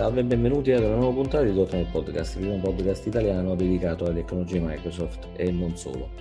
Salve e benvenuti ad una nuova puntata di Dotnet Podcast, il primo podcast italiano dedicato alle tecnologie Microsoft e non solo.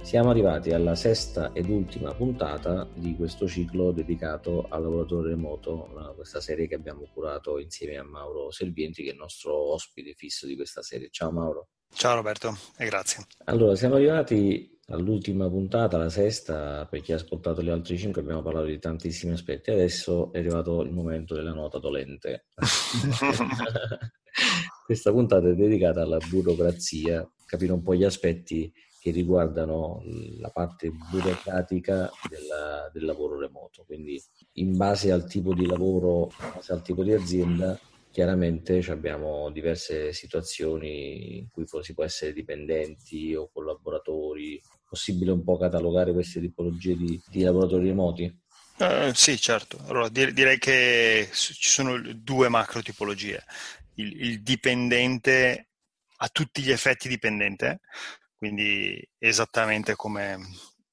Siamo arrivati alla sesta ed ultima puntata di questo ciclo dedicato al lavoratore remoto, questa serie che abbiamo curato insieme a Mauro Servienti, che è il nostro ospite fisso di questa serie. Ciao Mauro. Ciao Roberto e grazie. Allora, siamo arrivati all'ultima puntata, la sesta, per chi ha ascoltato le altre cinque abbiamo parlato di tantissimi aspetti, adesso è arrivato il momento della nota dolente. Questa puntata è dedicata alla burocrazia, capire un po' gli aspetti che riguardano la parte burocratica della, del lavoro remoto. Quindi in base al tipo di lavoro, in base al tipo di azienda, chiaramente abbiamo diverse situazioni in cui si può essere dipendenti o collaboratori. Possibile un po' catalogare queste tipologie di, di lavoratori remoti? Uh, sì, certo. Allora, direi che ci sono due macro tipologie. Il, il dipendente a tutti gli effetti dipendente, quindi esattamente come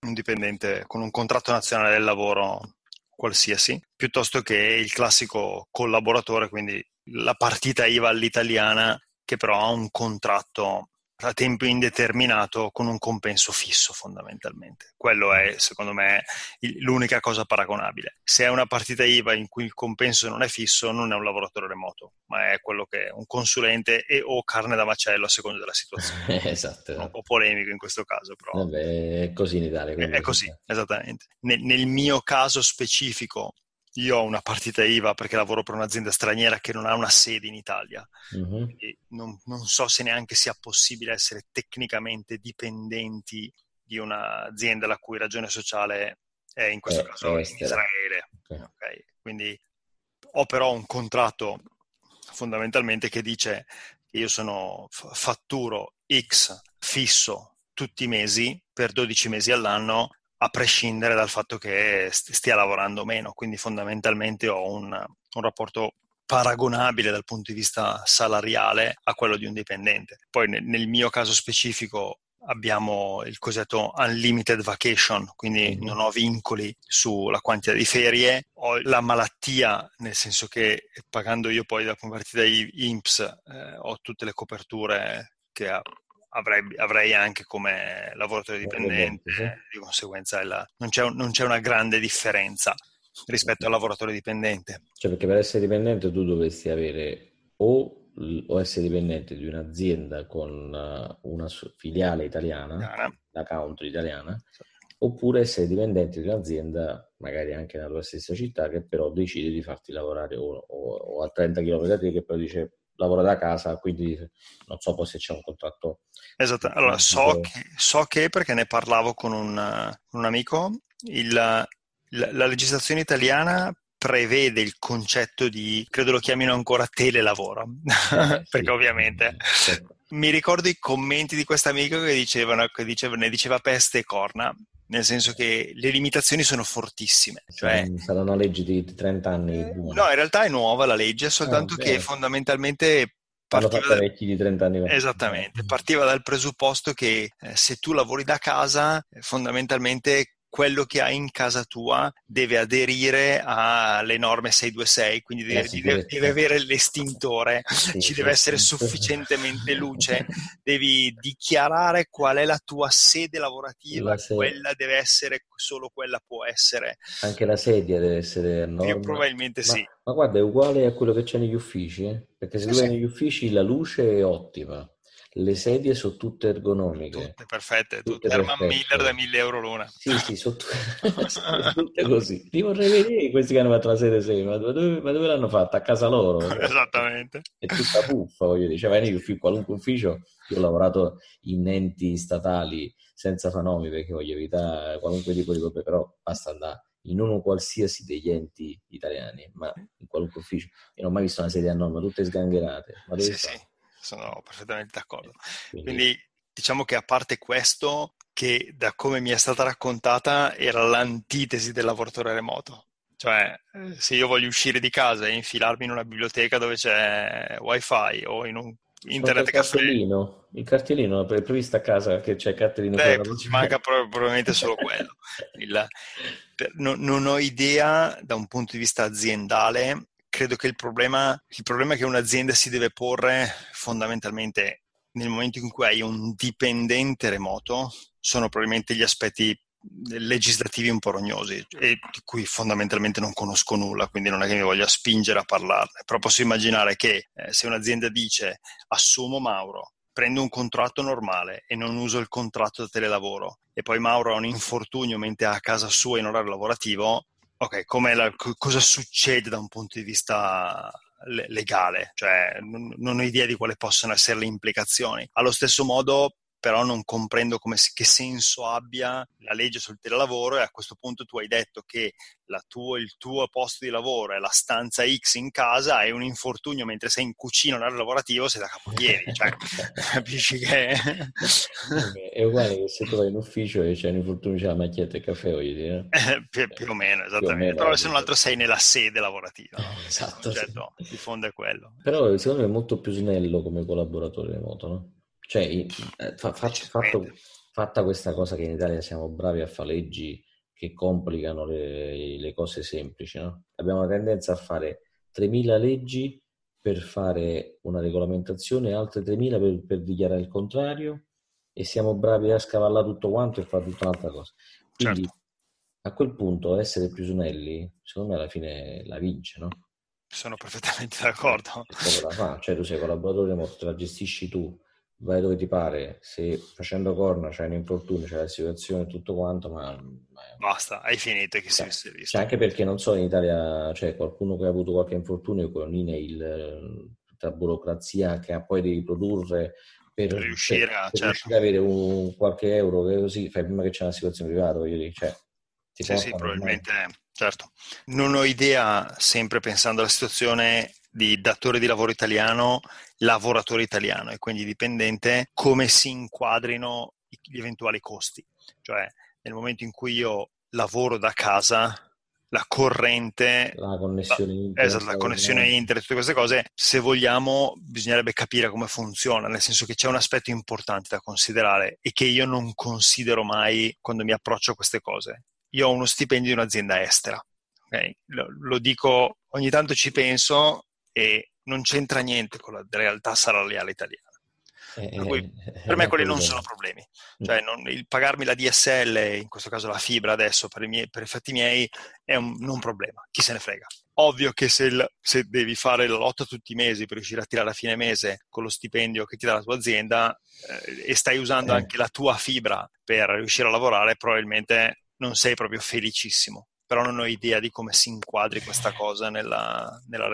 un dipendente con un contratto nazionale del lavoro qualsiasi, piuttosto che il classico collaboratore, quindi la partita IVA all'italiana che però ha un contratto a tempo indeterminato con un compenso fisso fondamentalmente. Quello è secondo me l'unica cosa paragonabile. Se è una partita IVA in cui il compenso non è fisso, non è un lavoratore remoto, ma è quello che è un consulente e o carne da macello a seconda della situazione. esatto. Un po' polemico in questo caso, però. Vabbè, è così in Italia. È così, esattamente. Nel, nel mio caso specifico, io ho una partita IVA perché lavoro per un'azienda straniera che non ha una sede in Italia. Uh-huh. Non, non, so se neanche sia possibile essere tecnicamente dipendenti di un'azienda la cui ragione sociale è in questo eh, caso in Israele. Okay. Okay. Quindi ho però un contratto fondamentalmente che dice che io sono fatturo X fisso tutti i mesi per 12 mesi all'anno a prescindere dal fatto che stia lavorando meno, quindi fondamentalmente ho un, un rapporto paragonabile dal punto di vista salariale a quello di un dipendente. Poi nel, mio caso specifico abbiamo il cosiddetto unlimited vacation, quindi non ho vincoli sulla quantità di ferie, ho la malattia, nel senso che pagando io poi da partita INPS eh, ho tutte le coperture che avrei, avrei, anche come lavoratore dipendente, sì. di conseguenza la, non, c'è non, c'è una grande differenza rispetto al lavoratore dipendente. Cioè perché per essere dipendente tu dovresti avere o, o essere dipendente di un'azienda con uh, una filiale italiana, italiana. la country italiana, oppure essere dipendente di un'azienda, magari anche nella tua stessa città, che però decide di farti lavorare o, o, o a 30 km da te, che però dice lavora da casa, quindi non so poi se c'è un contratto. Esatto, allora so che, so che perché ne parlavo con un, un amico, il, la, la legislazione italiana prevede il concetto di, credo lo chiamino ancora telelavoro, eh, perché ovviamente certo. Mi ricordo i commenti di questo amico che dicevano, che diceva, ne diceva peste e corna, nel senso che le limitazioni sono fortissime. Cioè, Sarà una legge di 30 anni. Eh, no, in realtà è nuova la legge, soltanto ah, che fondamentalmente partiva da... vecchi di 30 anni. Esattamente, partiva dal presupposto che eh, se tu lavori da casa, eh, fondamentalmente quello che hai in casa tua deve aderire alle norme 626, quindi deve, deve, deve avere l'estintore, sì, ci deve essere sufficientemente luce, devi dichiarare qual è la tua sede lavorativa, sede. quella deve essere, solo quella può essere. Anche la sedia deve essere norma. probabilmente ma, sì. Ma guarda, è uguale a quello che c'è negli uffici, eh? perché se tu vai negli uffici la luce è ottima le sedie sono tutte ergonomiche. Tutte perfette, tutte Herman Miller da 1000 euro l'una. Sì, sì, sono tutte così. Li vorrei vedere questi che hanno fatto la sede 6, ma dove, ma dove l'hanno fatta? A casa loro? Esattamente. È tutta puffa, voglio dire. Cioè, vai in qualunque ufficio, io ho lavorato in enti statali senza fanomi perché voglio evitare qualunque tipo di colpe, però basta andare in uno qualsiasi degli enti italiani, ma in qualunque ufficio. Io non ho mai visto una sedia a norma, tutte sgangherate. Ma dove sì, sì sono perfettamente d'accordo. Quindi diciamo che a parte questo, che da come mi è stata raccontata era l'antitesi del lavoratore remoto. Cioè, eh, se io voglio uscire di casa e infilarmi in una biblioteca dove c'è wifi o in un internet il cartellino, il cartellino è previsto a casa che c'è il cartellino Beh, ci manca probabilmente solo quello il, per, no, non ho idea da un punto di vista aziendale credo che il problema, il problema che un'azienda si deve porre fondamentalmente nel momento in cui hai un dipendente remoto sono probabilmente gli aspetti legislativi un po' rognosi e di cui fondamentalmente non conosco nulla, quindi non è che mi voglia spingere a parlarne, però posso immaginare che eh, se un'azienda dice assumo Mauro, prendo un contratto normale e non uso il contratto da telelavoro e poi Mauro ha un infortunio mentre è a casa sua in orario lavorativo, ok, la, cosa succede da un punto di vista legale? Cioè, non, ho idea di quali possano essere le implicazioni. Allo stesso modo, però non comprendo come, che senso abbia la legge sul telelavoro e a questo punto tu hai detto che tuo, il tuo posto di lavoro è la stanza X in casa e un infortunio mentre sei in cucina orario lavorativo sei da capoieri, cioè, capisci che... è uguale che se tu vai in ufficio e c'è un infortunio c'è la macchietta e il caffè, voglio dire. Eh, più, più, o meno, esattamente. O meno, però se non altro sei nella sede lavorativa. esatto. Concetto sì. di fondo è quello. Però secondo me è molto più snello come collaboratore remoto, no? Cioè, eh, fa, fa, fatto, fatta questa cosa che in Italia siamo bravi a fare leggi che complicano le, le cose semplici, no? abbiamo la tendenza a fare 3.000 leggi per fare una regolamentazione altre 3.000 per, per, dichiarare il contrario e siamo bravi a scavallare tutto quanto e fare tutta un'altra cosa. Quindi certo. a quel punto essere più snelli, secondo me alla fine la vince, no? Sono perfettamente d'accordo. Cioè tu sei collaboratore remoto, te la gestisci tu, vai dove ti pare, se facendo corna c'è un infortunio, c'è la situazione e tutto quanto, ma... Basta, hai finito che cioè, si è visto. Cioè, anche perché non so, in Italia c'è qualcuno che ha avuto qualche infortunio con email, tutta burocrazia che poi devi produrre per, per riuscire, per, a, per certo. riuscire, ad avere un, qualche euro, che così fai prima che c'è una situazione privata, voglio dire, cioè, sì, sì, probabilmente, certo. Non ho idea, sempre pensando alla situazione di datore di lavoro italiano, lavoratore italiano e quindi dipendente, come si inquadrino gli eventuali costi. Cioè, nel momento in cui io lavoro da casa, la corrente, la connessione internet, esatto, la connessione internet, tutte queste cose, se vogliamo, bisognerebbe capire come funziona, nel senso che c'è un aspetto importante da considerare e che io non considero mai quando mi approccio a queste cose. Io ho uno stipendio di un'azienda estera. Okay? Lo, lo dico, ogni tanto ci penso e non c'entra niente con la realtà salariale italiana. Eh, per, cui, eh, per me quelli non sono problemi. Mm. Cioè, non, il pagarmi la DSL, in questo caso la fibra adesso per i, miei, per i fatti miei, è un, non problema. Chi se ne frega. Ovvio che se, il, se, devi fare la lotta tutti i mesi per riuscire a tirare a fine mese con lo stipendio che ti dà la tua azienda eh, e stai usando eh. anche la tua fibra per riuscire a lavorare, probabilmente non sei proprio felicissimo. Però non ho idea di come si inquadri questa cosa nella, nella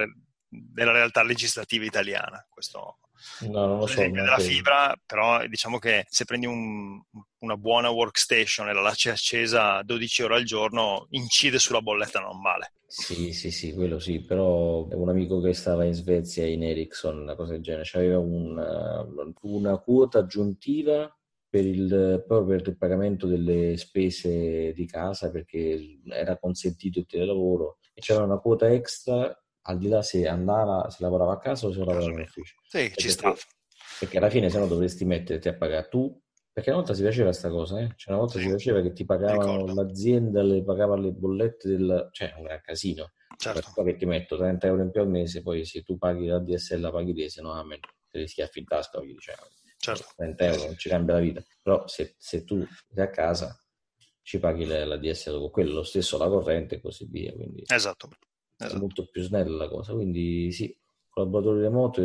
della realtà legislativa italiana. Questo no, non lo so. Della fibra, però diciamo che se prendi un, una buona workstation e la lasci accesa 12 ore al giorno, incide sulla bolletta non male. Sì, sì, sì, quello sì, però un amico che stava in Svezia, in Ericsson, una cosa del genere, aveva una, una quota aggiuntiva per il, proprio per il pagamento delle spese di casa perché era consentito il telelavoro e c'era una quota extra al di là se andava, se lavorava a casa o se lavorava in ufficio. Sì, perché, ci sta. Perché alla fine se no dovresti metterti a pagare tu, perché una volta si faceva questa cosa, eh? cioè una volta sì. si faceva che ti pagavano Ricordo. l'azienda, le pagava le bollette del... cioè un gran casino. Certo. Poi che ti metto 30 euro in più al mese, poi se tu paghi la DSL la paghi te, se no a me te li schiaffi in tasca, diciamo. certo. 30 euro non ci cambia la vita. Però se, se tu sei a casa ci paghi la, la DSL con quello, lo stesso la corrente e così via. Quindi... Esatto esatto. molto più snella la cosa. Quindi sì, collaboratore remoto,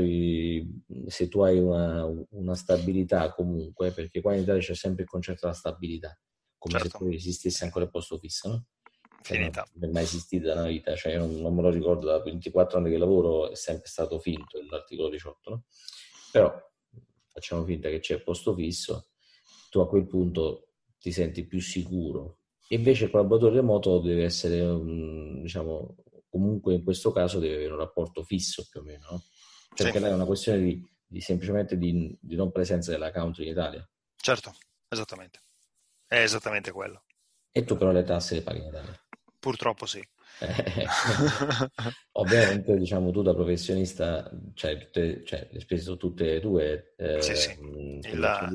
se tu hai una, una, stabilità comunque, perché qua in Italia c'è sempre il concetto della stabilità, come certo. se poi esistesse ancora il posto fisso, no? Finita. Non è mai esistita nella vita, cioè io non, non, me lo ricordo, da 24 anni che lavoro è sempre stato finto l'articolo 18, no? Però facciamo finta che c'è il posto fisso, tu a quel punto ti senti più sicuro. Invece il collaboratore remoto deve essere, diciamo, comunque in questo caso deve avere un rapporto fisso più o meno, no? Perché sì. è una questione di, di semplicemente di, di, non presenza dell'account in Italia. Certo, esattamente. È esattamente quello. E tu però le tasse le paghi in Italia? Purtroppo sì. Ovviamente, diciamo, tu da professionista, cioè, tutte, cioè, le spese sono tutte tue. Eh, sì, sì. La...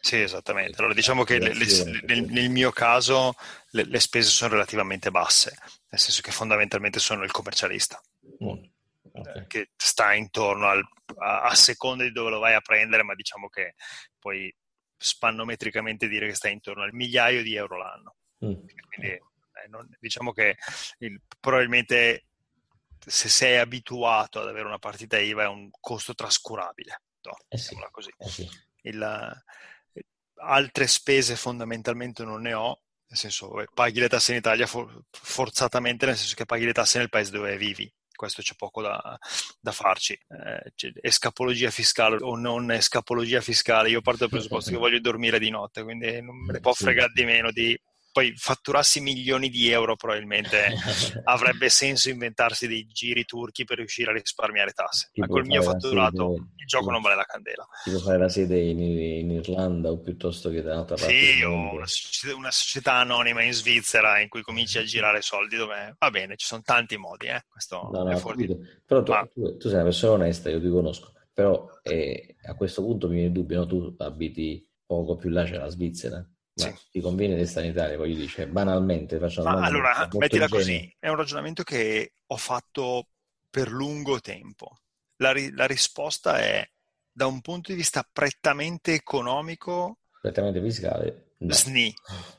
sì, esattamente. Allora, diciamo che le, le, nel, nel, mio caso le, le, spese sono relativamente basse, nel senso che fondamentalmente sono il commercialista. mm. okay. che sta intorno al, a, a seconda di dove lo vai a prendere, ma diciamo che poi spannometricamente dire che sta intorno al migliaio di euro l'anno. Mm. Quindi eh, non, diciamo che il, probabilmente se sei abituato ad avere una partita IVA è un costo trascurabile. No, eh sì, così. Eh sì. Il, altre spese fondamentalmente non ne ho, nel senso eh, paghi le tasse in Italia for- forzatamente, nel senso che paghi le tasse nel paese dove vivi. Questo c'è poco da, da farci. Eh, escapologia fiscale o non escapologia fiscale, io parto dal presupposto che voglio dormire di notte, quindi non me ne può fregare di meno di poi fatturassi milioni di euro probabilmente avrebbe senso inventarsi dei giri turchi per riuscire a risparmiare tasse. Ma col mio fatturato sede, il gioco non vale la candela. Tipo fare la sede in, in, Irlanda o piuttosto che da un'altra parte. Sì, o una società, una società, anonima in Svizzera in cui cominci a girare soldi dove va bene, ci sono tanti modi, eh? Questo no, no, fuori... Però tu, Ma... tu, tu, sei una persona onesta, io ti conosco. Però eh, a questo punto mi viene il dubbio, no? tu abiti poco più là, c'è la Svizzera sì. ti conviene restare in Italia, voglio dire, banalmente. Ma allora, mettila così, è un ragionamento che ho fatto per lungo tempo. La, ri- la, risposta è, da un punto di vista prettamente economico... Prettamente fiscale? No. SNI.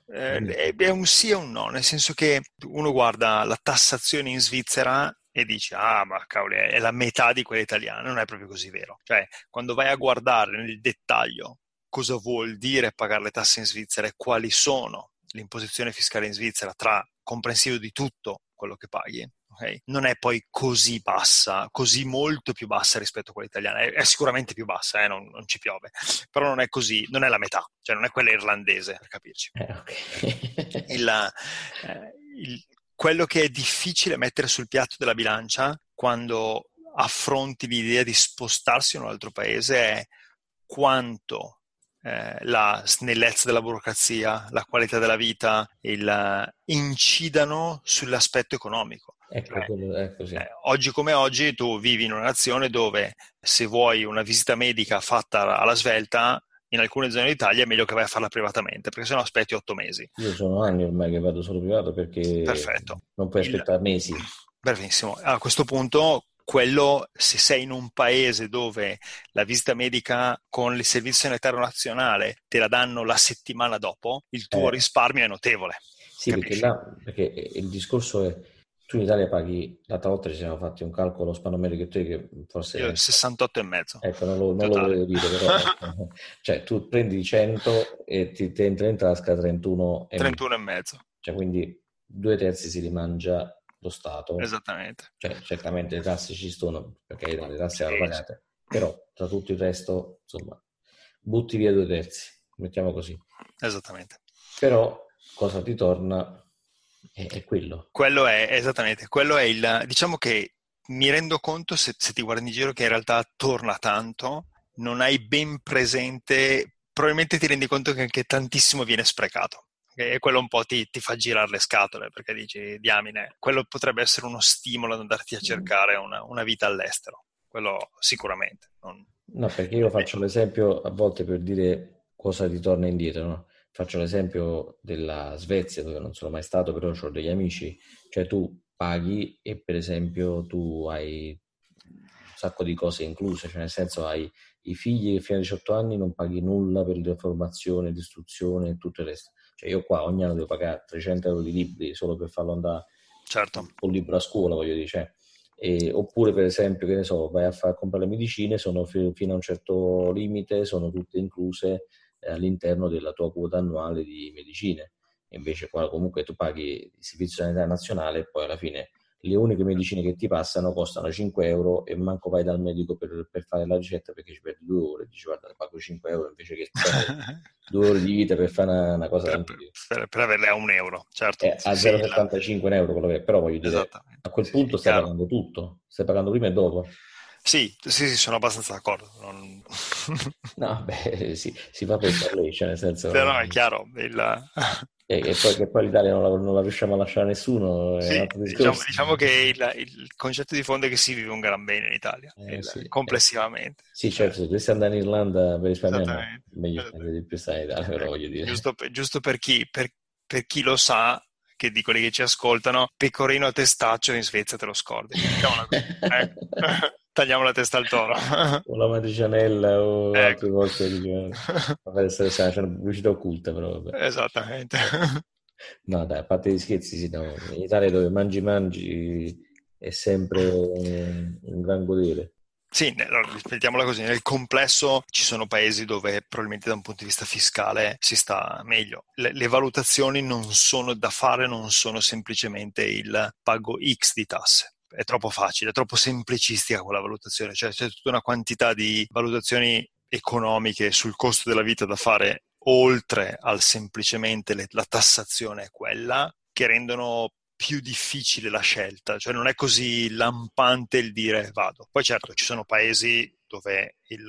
Eh, è un sì e un no, nel senso che uno guarda la tassazione in Svizzera e dici, ah, ma cavoli, è la metà di quella italiana. Non è proprio così vero. Cioè, quando vai a guardare nel dettaglio cosa vuol dire pagare le tasse in Svizzera e quali sono l'imposizione fiscale in Svizzera tra comprensivo di tutto quello che paghi. Okay? Non è poi così bassa, così molto più bassa rispetto a quella italiana, è, è sicuramente più bassa, eh? non, non, ci piove, però non è così, non è la metà, cioè non è quella irlandese, per capirci. Eh, okay. il, eh, il, quello che è difficile mettere sul piatto della bilancia quando affronti l'idea di spostarsi in un altro paese è quanto eh, la snellezza della burocrazia, la qualità della vita, il, incidano sull'aspetto economico. Ecco, eh, eh, oggi come oggi tu vivi in una nazione dove se vuoi una visita medica fatta alla svelta, in alcune zone d'Italia è meglio che vai a farla privatamente, perché sennò aspetti otto mesi. Io sono anni ormai che vado solo privato perché Perfetto. non puoi aspettare il... mesi. Benissimo. A questo punto quello se sei in un paese dove la visita medica con il servizio sanitario nazionale te la danno la settimana dopo, il tuo eh. risparmio è notevole. Sì, perché, là, perché, il discorso è tu in Italia paghi, l'altra volta ci siamo fatti un calcolo spanomerico te che forse... Io 68 e mezzo. Ecco, non lo, non lo volevo dire, però... Ecco. cioè, tu prendi 100 e ti, ti entra in tasca 31 e 31 e mezzo. Cioè, quindi due terzi si rimangia lo Stato. Esattamente. Cioè, certamente le tasse ci sono, perché le tasse vanno pagate, però tra tutto il resto, insomma, butti via due terzi, mettiamo così. Esattamente. Però cosa ti torna è, è quello. Quello è, esattamente, quello è il, diciamo che mi rendo conto se, se ti guardi in giro che in realtà torna tanto, non hai ben presente, probabilmente ti rendi conto che anche tantissimo viene sprecato e quello un po' ti, ti, fa girare le scatole perché dici diamine, quello potrebbe essere uno stimolo ad andarti a mm. cercare una, una vita all'estero, quello sicuramente. Non... No, perché io faccio l'esempio a volte per dire cosa ritorna indietro, no? Faccio l'esempio della Svezia dove non sono mai stato, però ho degli amici, cioè tu paghi e per esempio tu hai un sacco di cose incluse, cioè nel senso hai i figli che fino a 18 anni non paghi nulla per la formazione, l'istruzione e tutto il resto cioè io qua ogni anno devo pagare 300 euro di libri solo per farlo andare certo. un libro a scuola, voglio dire. Cioè. E, oppure per esempio, che ne so, vai a, far, comprare le medicine, sono f- fino a un certo limite, sono tutte incluse eh, all'interno della tua quota annuale di medicine. Invece qua comunque tu paghi il servizio sanitario nazionale e poi alla fine le uniche medicine che ti passano costano 5 euro e manco vai dal medico per, per fare la ricetta perché ci perdi due ore. Dici guarda, pago 5 euro invece che due ore di vita per fare una, una cosa. Per, per, per, averle a un euro, certo. Eh, a 0,75 la... euro quello che è, però voglio dire, a quel punto stai chiaro. pagando tutto, stai pagando prima e dopo. Sì, sì, sì, sono abbastanza d'accordo. Non... no, beh, sì, si fa per lei, cioè nel senso... Però è chiaro, il... E, e, poi che poi l'Italia non la, non la riusciamo a lasciare a nessuno. Sì, diciamo, diciamo, che il, il, concetto di fondo è che si vive un gran bene in Italia, eh, il, sì. complessivamente. Sì, certo, se dovessi andare in Irlanda per risparmiare, meglio spendere di più stare in Italia, però voglio dire. Giusto, giusto per, chi, per, per chi lo sa, che di quelli che ci ascoltano, pecorino a testaccio in Svezia te lo scordi. eh. Tagliamo la testa al toro. o la matricianella o ecco. altre cose. Diciamo. C'è una pubblicità occulta però. Vabbè. Esattamente. No dai, a parte gli scherzi, sì, no. in Italia dove mangi mangi è sempre un gran godere. Sì, ripetiamola così, nel complesso ci sono paesi dove probabilmente da un punto di vista fiscale si sta meglio. Le, le, valutazioni non sono da fare, non sono semplicemente il pago X di tasse. È troppo facile, è troppo semplicistica quella valutazione, cioè c'è tutta una quantità di valutazioni economiche sul costo della vita da fare oltre al semplicemente le, la tassazione è quella che rendono più difficile la scelta, cioè non è così lampante il dire vado. Poi certo ci sono paesi dove il,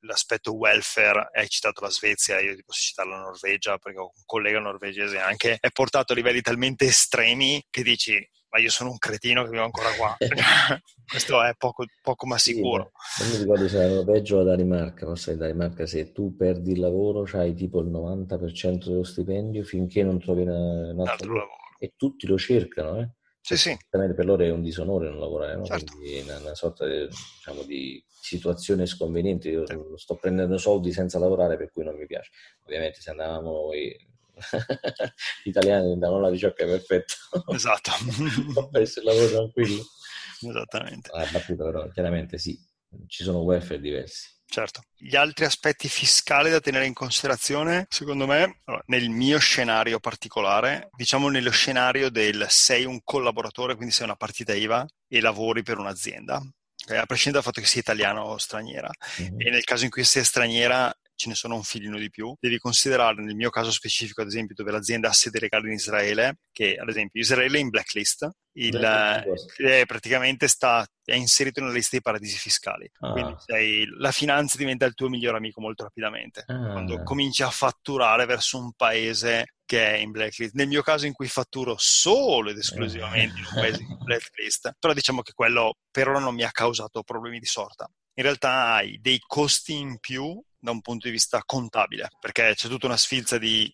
l'aspetto welfare, hai citato la Svezia, io ti posso citare la Norvegia perché ho un collega norvegese anche, è portato a livelli talmente estremi che dici ma io sono un cretino che vivo ancora qua. Questo è poco, poco ma sicuro. Sì, non mi ricordo se era Norvegia o la Danimarca, forse la Danimarca, se tu perdi il lavoro c'hai tipo il 90% dello stipendio finché non trovi un altro lavoro e tutti lo cercano. Eh? Sì, sì. Per loro è un disonore non lavorare, no? certo. quindi è una, una sorta di, diciamo, di, situazione sconveniente. Io sì. sto prendendo soldi senza lavorare, per cui non mi piace. Ovviamente, se andavamo noi gli italiani andavano la ricciocca perfetto. Esatto. per essere il lavoro tranquillo. Esattamente. Ah, battuta, però chiaramente sì, ci sono welfare diversi. Certo. Gli altri aspetti fiscali da tenere in considerazione, secondo me, nel mio scenario particolare, diciamo nello scenario del sei un collaboratore, quindi sei una partita IVA e lavori per un'azienda, a prescindere dal fatto che sia italiana o straniera. Mm-hmm. E nel caso in cui sia straniera, ce ne sono un filino di più. Devi considerare, nel mio caso specifico, ad esempio, dove l'azienda ha sede legale in Israele, che ad esempio Israele è in blacklist, il, eh, praticamente sta, è inserito nella lista dei paradisi fiscali. Ah. Quindi sei, la finanza diventa il tuo migliore amico molto rapidamente. Ah. Quando cominci a fatturare verso un paese che è in blacklist. Nel mio caso in cui fatturo solo ed esclusivamente in un paese in blacklist, però diciamo che quello per ora non mi ha causato problemi di sorta. In realtà hai dei costi in più da un punto di vista contabile, perché c'è tutta una sfilza di,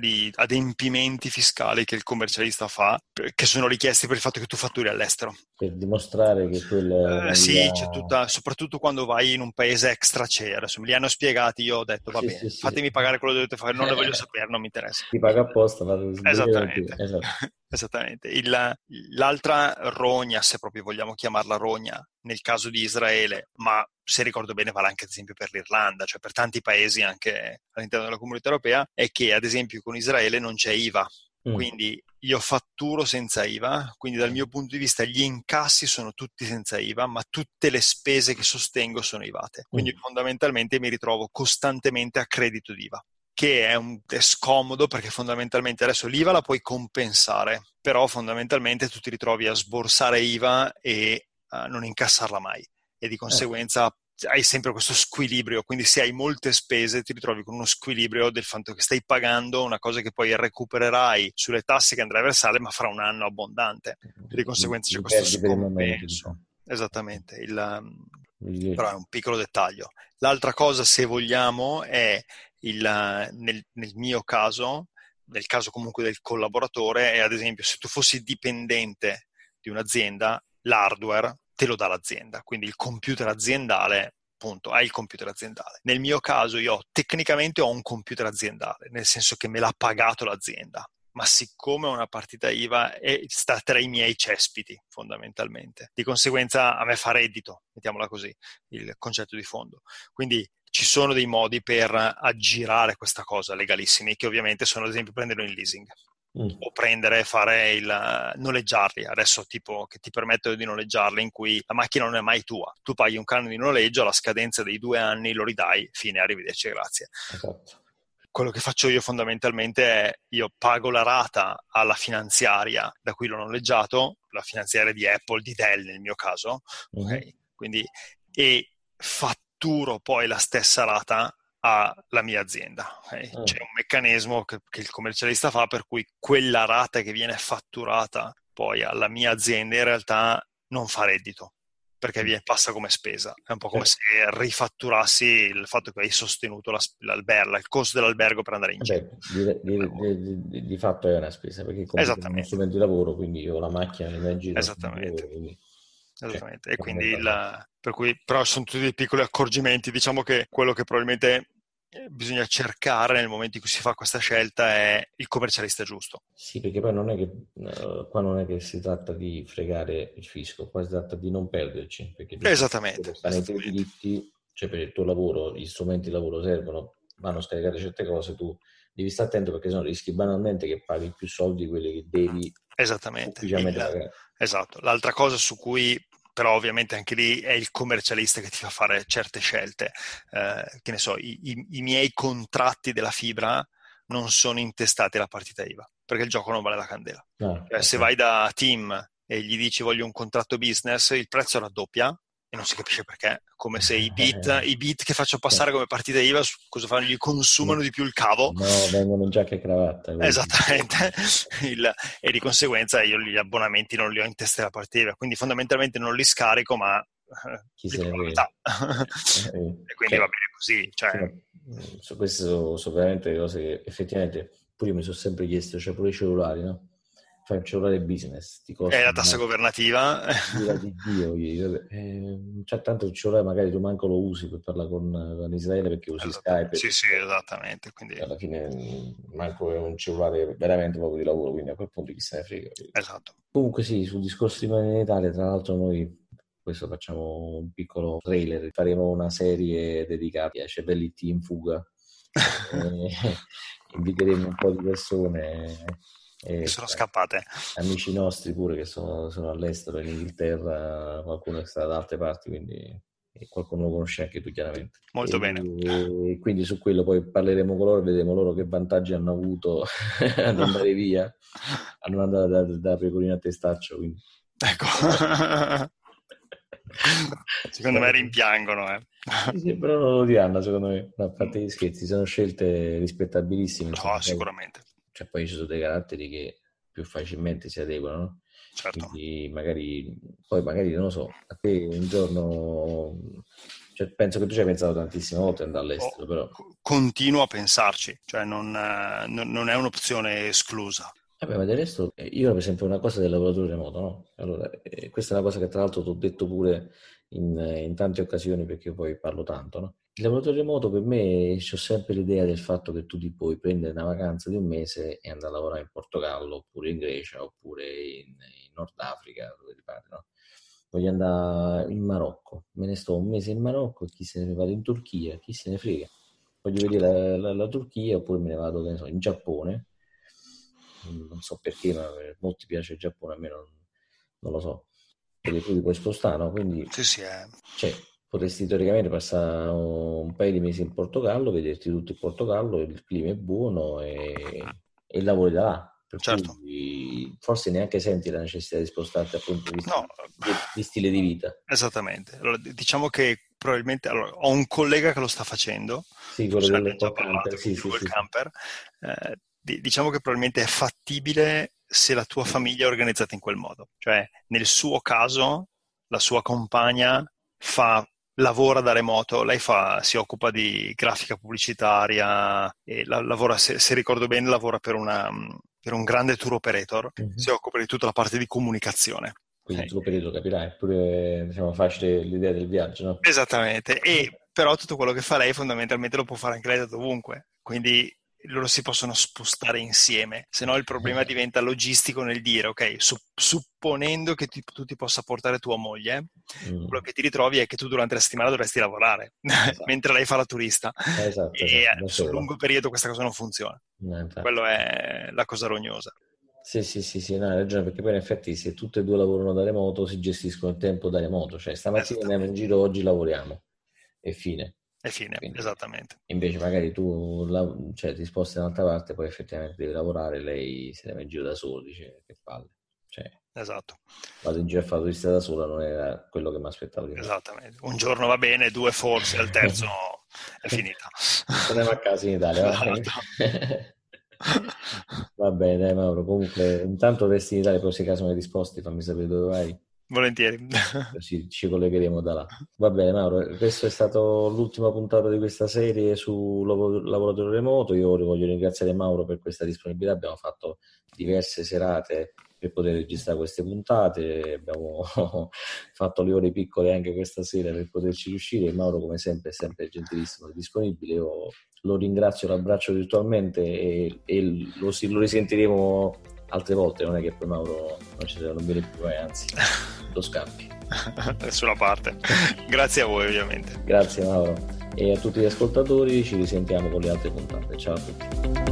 di adempimenti fiscali che il commercialista fa, che sono richiesti per il fatto che tu fatturi all'estero. Per dimostrare che quella... Eh, sì, c'è tutta, soprattutto quando vai in un paese extra CE. Adesso me li hanno spiegati, io ho detto va sì, bene, sì, fatemi sì. pagare quello che dovete fare, non lo voglio sapere, non mi interessa. Ti paga apposta. Esattamente. Esatto. Esattamente. Il, l'altra rogna, se proprio vogliamo chiamarla rogna, nel caso di Israele, ma se ricordo bene vale anche ad esempio per l'Irlanda, cioè per tanti paesi anche all'interno della comunità europea, è che ad esempio con Israele non c'è IVA. Mm. Quindi io fatturo senza IVA, quindi dal mio punto di vista gli incassi sono tutti senza IVA, ma tutte le spese che sostengo sono IVate. Quindi mm. fondamentalmente mi ritrovo costantemente a credito d'IVA che è, un, è scomodo perché fondamentalmente adesso l'IVA la puoi compensare, però fondamentalmente tu ti ritrovi a sborsare IVA e a non incassarla mai e di conseguenza eh. Hai sempre questo squilibrio, quindi se hai molte spese ti ritrovi con uno squilibrio del fatto che stai pagando una cosa che poi recupererai sulle tasse che andrai a versare, ma fra un anno abbondante. Di conseguenza c'è questo scompenso. Esattamente, il, um, però è un piccolo dettaglio. L'altra cosa, se vogliamo, è il, nel, nel mio caso, nel caso comunque del collaboratore, è ad esempio se tu fossi dipendente di un'azienda, l'hardware te lo dà l'azienda, quindi il computer aziendale appunto hai il computer aziendale. Nel mio caso io tecnicamente ho un computer aziendale, nel senso che me l'ha pagato l'azienda, ma siccome ho una partita IVA sta tra i miei cespiti fondamentalmente. Di conseguenza a me fa reddito, mettiamola così, il concetto di fondo. Quindi ci sono dei modi per aggirare questa cosa legalissimi, che ovviamente sono ad esempio prenderlo in leasing. Mm. o prendere e fare il noleggiarli adesso tipo che ti permettono di noleggiarli in cui la macchina non è mai tua tu paghi un canone di noleggio alla scadenza dei due anni lo ridai fine arrivederci grazie esatto. quello che faccio io fondamentalmente è io pago la rata alla finanziaria da cui l'ho noleggiato la finanziaria di Apple di Dell nel mio caso mm-hmm. okay? Quindi, e fatturo poi la stessa rata alla mia azienda. Okay? Oh. C'è un meccanismo che, che, il commercialista fa per cui quella rata che viene fatturata poi alla mia azienda in realtà non fa reddito. perché viene, passa come spesa. È un po' come se rifatturassi il fatto che hai sostenuto la, l'albergo, il costo dell'albergo per andare in giro. Di, di, di, di, fatto è una spesa, perché comunque è uno strumento di lavoro, quindi io ho la macchina mio giro. Esattamente. Quindi... Esattamente, e quindi il, per cui, però sono tutti dei piccoli accorgimenti, diciamo che quello che probabilmente eh, bisogna cercare nel momento in cui si fa questa scelta è il commercialista giusto. Sì, perché poi non è che uh, qua non è che si tratta di fregare il fisco, qua si tratta di non perderci. Perché esattamente. Per i tuoi diritti, cioè per il tuo lavoro, gli strumenti di lavoro servono, vanno scaricate certe cose, tu devi stare attento perché sennò rischi banalmente che paghi più soldi di quelli che devi. Esattamente. Esatto. L'altra cosa su cui però ovviamente anche lì è il commercialista che ti fa fare certe scelte. Eh, che ne so, i, i, i, miei contratti della fibra non sono intestati alla partita IVA, perché il gioco non vale la candela. No, cioè, Se vai da team e gli dici voglio un contratto business, il prezzo raddoppia e non si capisce perché, come se i bit, eh. i bit che faccio passare come partita IVA, cosa fanno? Gli consumano di più il cavo? No, vengono già che cravatta. Esattamente, il, e di conseguenza io gli abbonamenti non li ho in testa della partita IVA, quindi fondamentalmente non li scarico, ma eh, chi se ne vede. Eh, e quindi cioè, va bene così. Cioè. Su questo sono veramente cose che effettivamente pure io mi sono sempre chiesto, cioè pure i cellulari, no? Fai un cellulare business, ti costa... È la tassa governativa. di Dio, io, eh, c'è tanto il cellulare, magari tu manco lo usi per parlare con, con Israele perché usi Skype. Sì, sì, esattamente. Quindi... Alla fine mm, manco è un cellulare veramente proprio di lavoro, quindi a quel punto chi se ne frega. Esatto. Comunque sì, sul discorso di rimanere in Italia, tra l'altro noi questo facciamo un piccolo trailer, faremo una serie dedicata a cervellitti in fuga. e, inviteremo un po' di persone e sono scappate. Amici nostri pure che sono, sono, all'estero, in Inghilterra, qualcuno è stato da altre parti, quindi qualcuno lo conosce anche tu chiaramente. Molto e, bene. E quindi su quello poi parleremo con loro e vedremo loro che vantaggi hanno avuto ad andare via, a non andare da, da pecorino a testaccio. Quindi. Ecco. secondo me rimpiangono. Eh. Sì, però non lo diranno, secondo me. A parte gli scherzi, sono scelte rispettabilissime. No, sicuramente cioè poi ci sono dei caratteri che più facilmente si adeguano, no? Certo. Quindi magari, poi magari non lo so, a te un giorno, cioè, penso che tu ci hai pensato tantissime volte andare all'estero, oh, però. Continuo a pensarci, cioè non, non è un'opzione esclusa. Vabbè, ma del resto, eh, io per esempio una cosa del lavoratore remoto, no? Allora, eh, questa è una cosa che tra l'altro ti ho detto pure in, in tante occasioni perché poi parlo tanto, no? Il lavoratore remoto per me c'ho sempre l'idea del fatto che tu ti puoi prendere una vacanza di un mese e andare a lavorare in Portogallo oppure in Grecia oppure in, in Nord Africa, dove ti pare, no? Voglio andare in Marocco, me ne sto un mese in Marocco e chi se ne vado in Turchia, chi se ne frega. Voglio vedere la, la, la Turchia oppure me ne vado so, in Giappone. Non so perché, ma a molti piace il Giappone, a me non, non lo so. Perché tu ti puoi spostare, no? Quindi, sì, sì, eh. cioè, potresti teoricamente passare un paio di mesi in Portogallo, vederti tutto il Portogallo, il clima è buono e, e lavori da là. Certo. forse neanche senti la necessità di spostarti appunto di, no. di, di stile di vita. Esattamente. Allora, diciamo che probabilmente allora, ho un collega che lo sta facendo. Sì, quello del camper. Sì, sì, sì. camper. Eh, diciamo che probabilmente è fattibile se la tua famiglia è organizzata in quel modo. Cioè, nel suo caso, la sua compagna fa lavora da remoto, lei fa, si occupa di grafica pubblicitaria e la, lavora, se, se, ricordo bene, lavora per, una, per un grande tour operator, mm-hmm. si occupa di tutta la parte di comunicazione. Quindi tu periodo capirai, è pure diciamo, facile l'idea del viaggio, no? Esattamente, e però tutto quello che fa lei fondamentalmente lo può fare anche lei da dovunque, quindi loro si possono spostare insieme, se no il problema eh. diventa logistico nel dire, ok, su, supponendo che ti, tu ti possa portare tua moglie, mm. quello che ti ritrovi è che tu durante la settimana dovresti lavorare, esatto. mentre lei fa la turista. Esatto, e esatto, sul lungo periodo questa cosa non funziona. No, Quello è la cosa rognosa. Sì, sì, sì, sì, no, hai ragione, perché poi in effetti se tutte e due lavorano da remoto si gestiscono il tempo da remoto, cioè stamattina andiamo in giro, oggi lavoriamo e fine. E fine, Quindi, esattamente. Invece magari tu la, cioè, ti sposti da un'altra parte, poi effettivamente devi lavorare, lei se ne va in giro da solo, dice che palle. Cioè, esatto. Vado in giro a fare turista da sola, non era quello che mi aspettavo. Di Esattamente. Un giorno va bene, due forse, al terzo è finita. Torniamo a casa in Italia. Esatto. Va bene, dai Mauro. Comunque, intanto resti in Italia, poi se caso mi risposti, fammi sapere dove vai. Volentieri. Così ci collegheremo da là. Va bene Mauro, questo è stato l'ultima puntata di questa serie su lavoratore remoto. Io voglio ringraziare Mauro per questa disponibilità. Abbiamo fatto diverse serate per poter registrare queste puntate. Abbiamo fatto le ore piccole anche questa sera per poterci riuscire. Mauro, come sempre, è sempre gentilissimo e disponibile. Io lo ringrazio, lo abbraccio virtualmente e, e lo, lo risentiremo altre volte non è che poi Mauro non ci non viene più, eh, anzi lo scappi. Nessuna parte. Grazie a voi ovviamente. Grazie Mauro. E a tutti gli ascoltatori ci risentiamo con le altre puntate. Ciao a tutti.